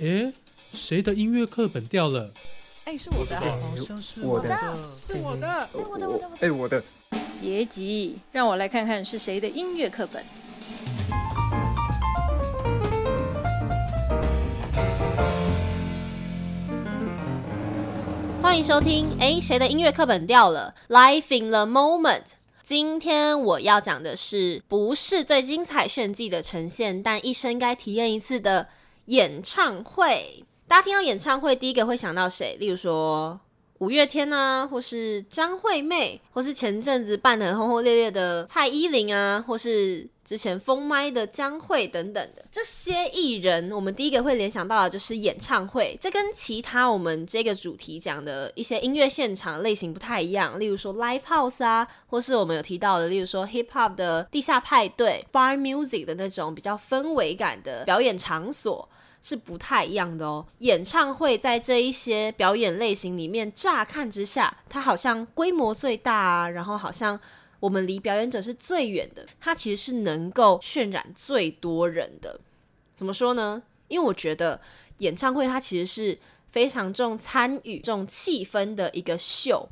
诶，谁的音乐课本掉了？哎，是我的，好像是我的是我的。哎，我的，我的，我的。哎，我的。别急，让我来看看是谁的音乐课本。欢迎收听，哎，谁的音乐课本掉了？Life in the moment。今天我要讲的是，不是最精彩炫技的呈现，但一生该体验一次的演唱会。大家听到演唱会，第一个会想到谁？例如说五月天啊，或是张惠妹，或是前阵子办的轰轰烈烈的蔡依林啊，或是之前封麦的江蕙等等的这些艺人，我们第一个会联想到的就是演唱会。这跟其他我们这个主题讲的一些音乐现场类型不太一样，例如说 live house 啊，或是我们有提到的，例如说 hip hop 的地下派对 bar music 的那种比较氛围感的表演场所。是不太一样的哦。演唱会在这一些表演类型里面，乍看之下，它好像规模最大啊，然后好像我们离表演者是最远的，它其实是能够渲染最多人的。怎么说呢？因为我觉得演唱会它其实是非常重参与、重气氛的一个秀。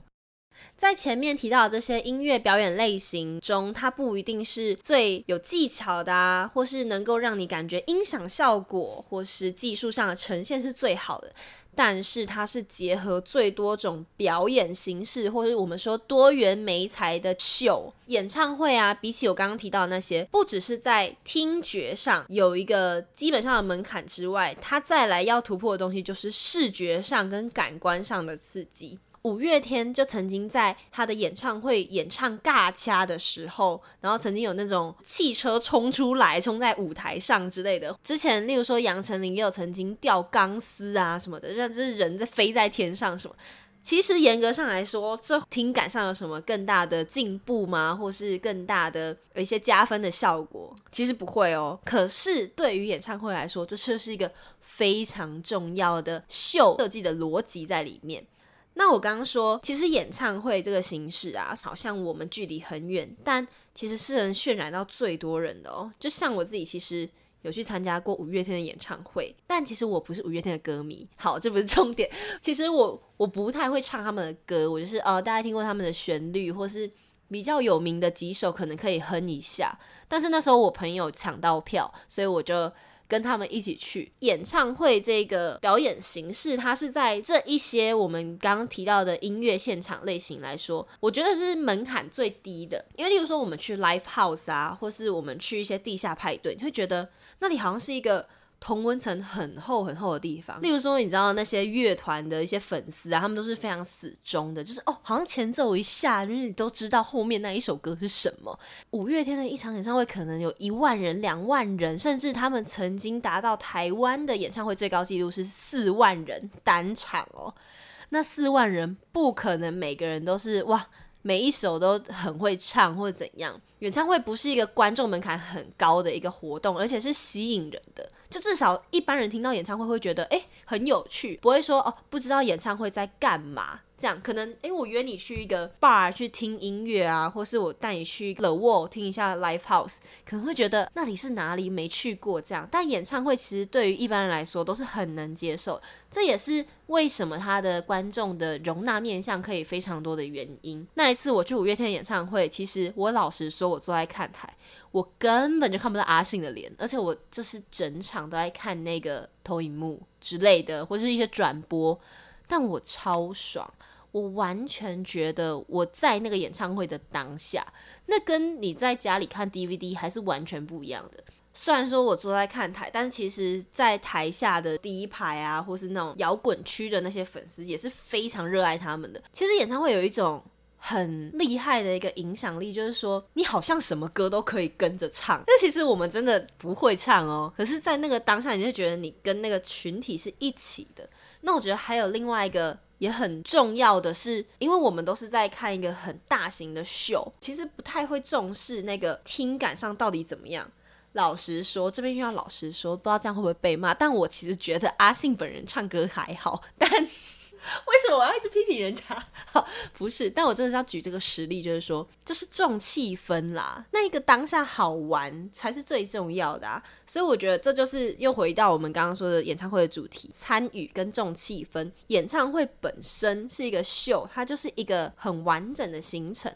在前面提到的这些音乐表演类型中，它不一定是最有技巧的啊，或是能够让你感觉音响效果或是技术上的呈现是最好的。但是它是结合最多种表演形式，或是我们说多元媒材的秀演唱会啊。比起我刚刚提到的那些，不只是在听觉上有一个基本上的门槛之外，它再来要突破的东西就是视觉上跟感官上的刺激。五月天就曾经在他的演唱会演唱尬掐的时候，然后曾经有那种汽车冲出来，冲在舞台上之类的。之前，例如说杨丞琳也有曾经吊钢丝啊什么的，让就是人在飞在天上什么。其实严格上来说，这听感上有什么更大的进步吗？或是更大的一些加分的效果？其实不会哦。可是对于演唱会来说，这就是一个非常重要的秀设计的逻辑在里面。那我刚刚说，其实演唱会这个形式啊，好像我们距离很远，但其实是能渲染到最多人的哦。就像我自己，其实有去参加过五月天的演唱会，但其实我不是五月天的歌迷。好，这不是重点。其实我我不太会唱他们的歌，我就是呃，大家听过他们的旋律，或是比较有名的几首，可能可以哼一下。但是那时候我朋友抢到票，所以我就。跟他们一起去演唱会这个表演形式，它是在这一些我们刚刚提到的音乐现场类型来说，我觉得是门槛最低的。因为例如说我们去 live house 啊，或是我们去一些地下派对，你会觉得那里好像是一个。同温层很厚很厚的地方，例如说，你知道那些乐团的一些粉丝啊，他们都是非常死忠的，就是哦，好像前奏一下，就是你都知道后面那一首歌是什么。五月天的一场演唱会可能有一万人、两万人，甚至他们曾经达到台湾的演唱会最高纪录是四万人单场哦。那四万人不可能每个人都是哇。每一首都很会唱或者怎样，演唱会不是一个观众门槛很高的一个活动，而且是吸引人的，就至少一般人听到演唱会会觉得哎很有趣，不会说哦不知道演唱会在干嘛。这样可能，哎，我约你去一个 bar 去听音乐啊，或是我带你去 The Wall 听一下 live house，可能会觉得那里是哪里没去过这样。但演唱会其实对于一般人来说都是很能接受，这也是为什么他的观众的容纳面向可以非常多的原因。那一次我去五月天演唱会，其实我老实说，我坐在看台，我根本就看不到阿信的脸，而且我就是整场都在看那个投影幕之类的，或是一些转播。但我超爽，我完全觉得我在那个演唱会的当下，那跟你在家里看 DVD 还是完全不一样的。虽然说我坐在看台，但其实在台下的第一排啊，或是那种摇滚区的那些粉丝也是非常热爱他们的。其实演唱会有一种很厉害的一个影响力，就是说你好像什么歌都可以跟着唱。但其实我们真的不会唱哦，可是，在那个当下，你就觉得你跟那个群体是一起的。那我觉得还有另外一个也很重要的是，因为我们都是在看一个很大型的秀，其实不太会重视那个听感上到底怎么样。老实说，这边又要老实说，不知道这样会不会被骂。但我其实觉得阿信本人唱歌还好，但 为什么我要一直批评人家？不是，但我真的是要举这个实例，就是说，就是重气氛啦，那一个当下好玩才是最重要的啊。所以我觉得这就是又回到我们刚刚说的演唱会的主题：参与跟重气氛。演唱会本身是一个秀，它就是一个很完整的行程。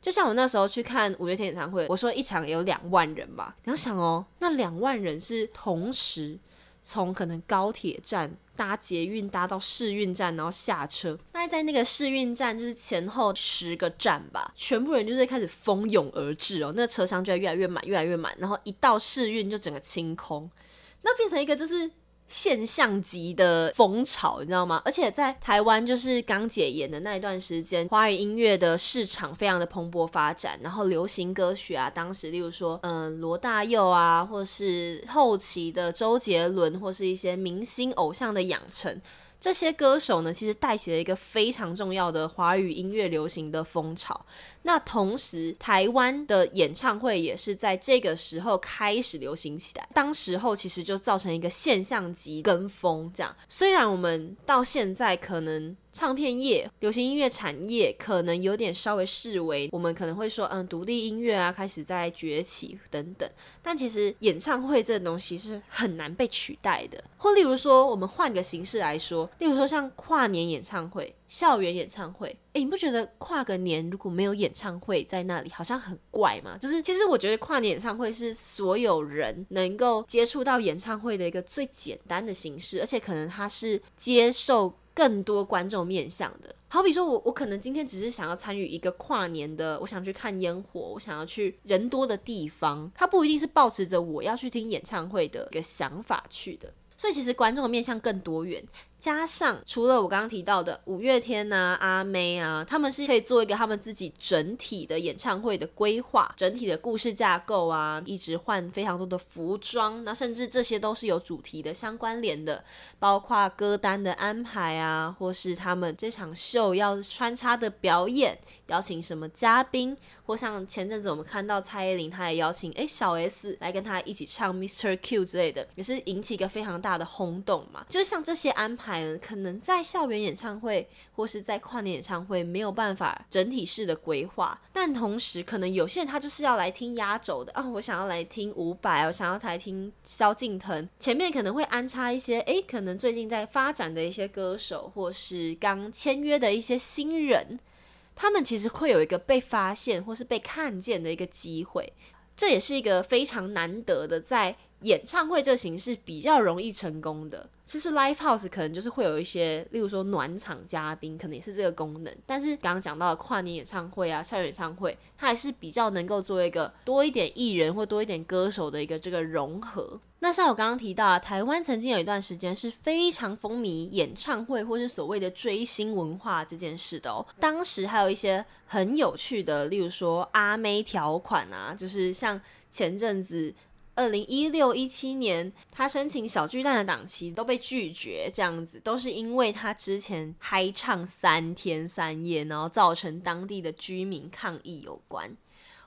就像我那时候去看五月天演唱会，我说一场有两万人吧，你要想哦，那两万人是同时从可能高铁站。搭捷运搭到试运站，然后下车。那在那个试运站，就是前后十个站吧，全部人就是开始蜂拥而至哦，那车厢就越来越满，越来越满。然后一到试运就整个清空，那变成一个就是。现象级的风潮，你知道吗？而且在台湾，就是刚解严的那一段时间，华语音乐的市场非常的蓬勃发展。然后流行歌曲啊，当时例如说，嗯，罗大佑啊，或是后期的周杰伦，或是一些明星偶像的养成。这些歌手呢，其实带起了一个非常重要的华语音乐流行的风潮。那同时，台湾的演唱会也是在这个时候开始流行起来。当时候其实就造成一个现象级跟风，这样。虽然我们到现在可能。唱片业、流行音乐产业可能有点稍微视为，我们可能会说，嗯，独立音乐啊开始在崛起等等。但其实演唱会这东西是很难被取代的。或例如说，我们换个形式来说，例如说像跨年演唱会、校园演唱会，诶，你不觉得跨个年如果没有演唱会在那里，好像很怪吗？就是其实我觉得跨年演唱会是所有人能够接触到演唱会的一个最简单的形式，而且可能它是接受。更多观众面向的，好比说，我我可能今天只是想要参与一个跨年的，我想去看烟火，我想要去人多的地方，它不一定是抱持着我要去听演唱会的一个想法去的，所以其实观众的面向更多元。加上除了我刚刚提到的五月天呐、阿妹啊，他们是可以做一个他们自己整体的演唱会的规划、整体的故事架构啊，一直换非常多的服装，那甚至这些都是有主题的相关联的，包括歌单的安排啊，或是他们这场秀要穿插的表演，邀请什么嘉宾，或像前阵子我们看到蔡依林，她也邀请诶小 S 来跟她一起唱 Mr. Q 之类的，也是引起一个非常大的轰动嘛，就像这些安排。可能在校园演唱会或是在跨年演唱会没有办法整体式的规划，但同时可能有些人他就是要来听压轴的啊，我想要来听伍佰，我想要来听萧敬腾，前面可能会安插一些诶，可能最近在发展的一些歌手或是刚签约的一些新人，他们其实会有一个被发现或是被看见的一个机会，这也是一个非常难得的在。演唱会这形式比较容易成功的，其实 live house 可能就是会有一些，例如说暖场嘉宾，可能也是这个功能。但是刚刚讲到的跨年演唱会啊，校园演唱会，它还是比较能够做一个多一点艺人或多一点歌手的一个这个融合。那像我刚刚提到，台湾曾经有一段时间是非常风靡演唱会或是所谓的追星文化这件事的哦。当时还有一些很有趣的，例如说阿妹条款啊，就是像前阵子。二零一六一七年，他申请小巨蛋的档期都被拒绝，这样子都是因为他之前嗨唱三天三夜，然后造成当地的居民抗议有关。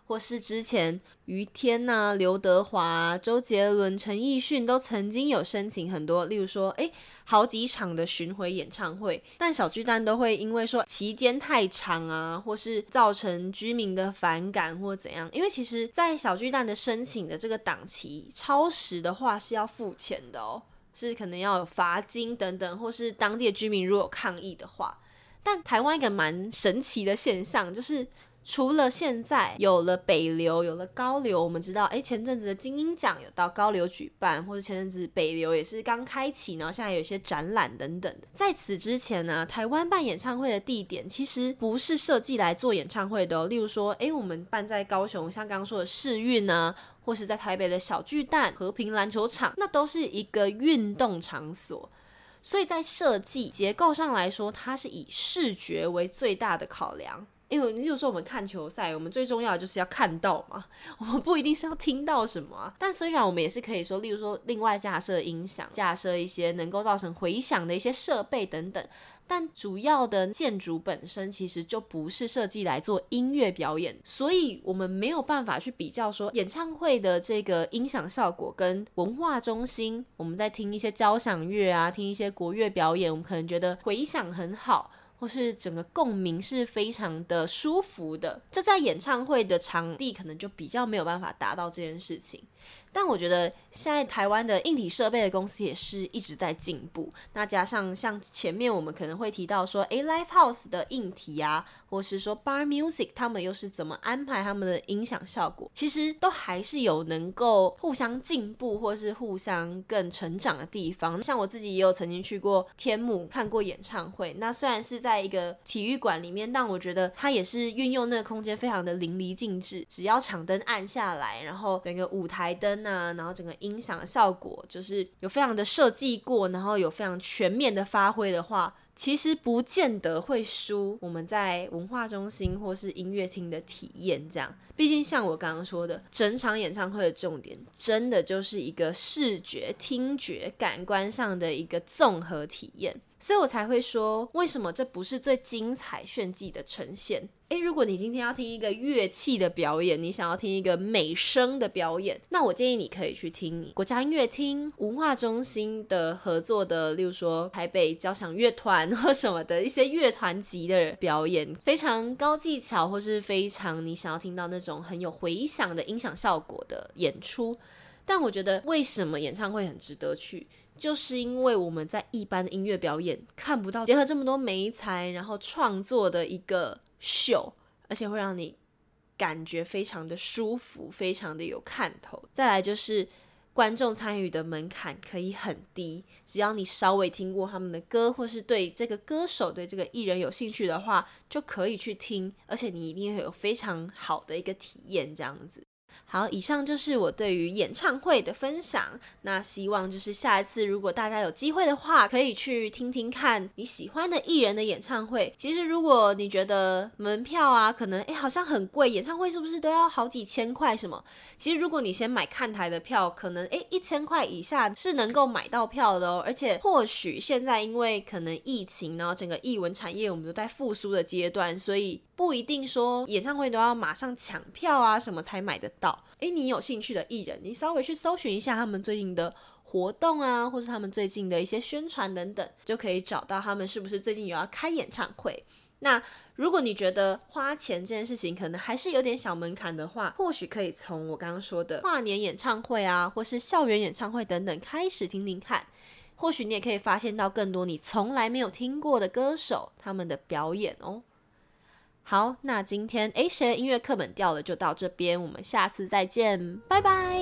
或是之前于天呐、刘德华、周杰伦、陈奕迅都曾经有申请很多，例如说，诶，好几场的巡回演唱会，但小巨蛋都会因为说期间太长啊，或是造成居民的反感或怎样。因为其实，在小巨蛋的申请的这个档期超时的话是要付钱的哦，是可能要有罚金等等，或是当地的居民如果有抗议的话。但台湾一个蛮神奇的现象就是。除了现在有了北流，有了高流，我们知道，哎，前阵子的金鹰奖有到高流举办，或者前阵子北流也是刚开启，然后现在有一些展览等等。在此之前呢，台湾办演唱会的地点其实不是设计来做演唱会的。例如说，哎，我们办在高雄，像刚刚说的世运呢，或是在台北的小巨蛋、和平篮球场，那都是一个运动场所，所以在设计结构上来说，它是以视觉为最大的考量。因为，例如说我们看球赛，我们最重要的就是要看到嘛，我们不一定是要听到什么。但虽然我们也是可以说，例如说另外架设音响、架设一些能够造成回响的一些设备等等，但主要的建筑本身其实就不是设计来做音乐表演，所以我们没有办法去比较说演唱会的这个音响效果跟文化中心，我们在听一些交响乐啊，听一些国乐表演，我们可能觉得回响很好。或是整个共鸣是非常的舒服的，这在演唱会的场地可能就比较没有办法达到这件事情。但我觉得现在台湾的硬体设备的公司也是一直在进步。那加上像前面我们可能会提到说，诶 l i v e House 的硬体啊，或是说 Bar Music，他们又是怎么安排他们的音响效果？其实都还是有能够互相进步，或是互相更成长的地方。像我自己也有曾经去过天幕看过演唱会，那虽然是在一个体育馆里面，但我觉得它也是运用那个空间非常的淋漓尽致。只要场灯暗下来，然后整个舞台灯。那然后整个音响效果就是有非常的设计过，然后有非常全面的发挥的话，其实不见得会输我们在文化中心或是音乐厅的体验。这样，毕竟像我刚刚说的，整场演唱会的重点真的就是一个视觉、听觉、感官上的一个综合体验。所以我才会说，为什么这不是最精彩炫技的呈现？诶，如果你今天要听一个乐器的表演，你想要听一个美声的表演，那我建议你可以去听国家音乐厅文化中心的合作的，例如说台北交响乐团或什么的一些乐团级的表演，非常高技巧或是非常你想要听到那种很有回响的音响效果的演出。但我觉得，为什么演唱会很值得去？就是因为我们在一般的音乐表演看不到结合这么多美才，然后创作的一个秀，而且会让你感觉非常的舒服，非常的有看头。再来就是观众参与的门槛可以很低，只要你稍微听过他们的歌，或是对这个歌手、对这个艺人有兴趣的话，就可以去听，而且你一定会有非常好的一个体验，这样子。好，以上就是我对于演唱会的分享。那希望就是下一次，如果大家有机会的话，可以去听听看你喜欢的艺人的演唱会。其实，如果你觉得门票啊，可能诶好像很贵，演唱会是不是都要好几千块什么？其实，如果你先买看台的票，可能诶一千块以下是能够买到票的哦。而且，或许现在因为可能疫情，然后整个艺文产业我们都在复苏的阶段，所以。不一定说演唱会都要马上抢票啊什么才买得到。诶，你有兴趣的艺人，你稍微去搜寻一下他们最近的活动啊，或是他们最近的一些宣传等等，就可以找到他们是不是最近有要开演唱会。那如果你觉得花钱这件事情可能还是有点小门槛的话，或许可以从我刚刚说的跨年演唱会啊，或是校园演唱会等等开始听听看，或许你也可以发现到更多你从来没有听过的歌手他们的表演哦。好，那今天诶，谁的音乐课本掉了？就到这边，我们下次再见，拜拜。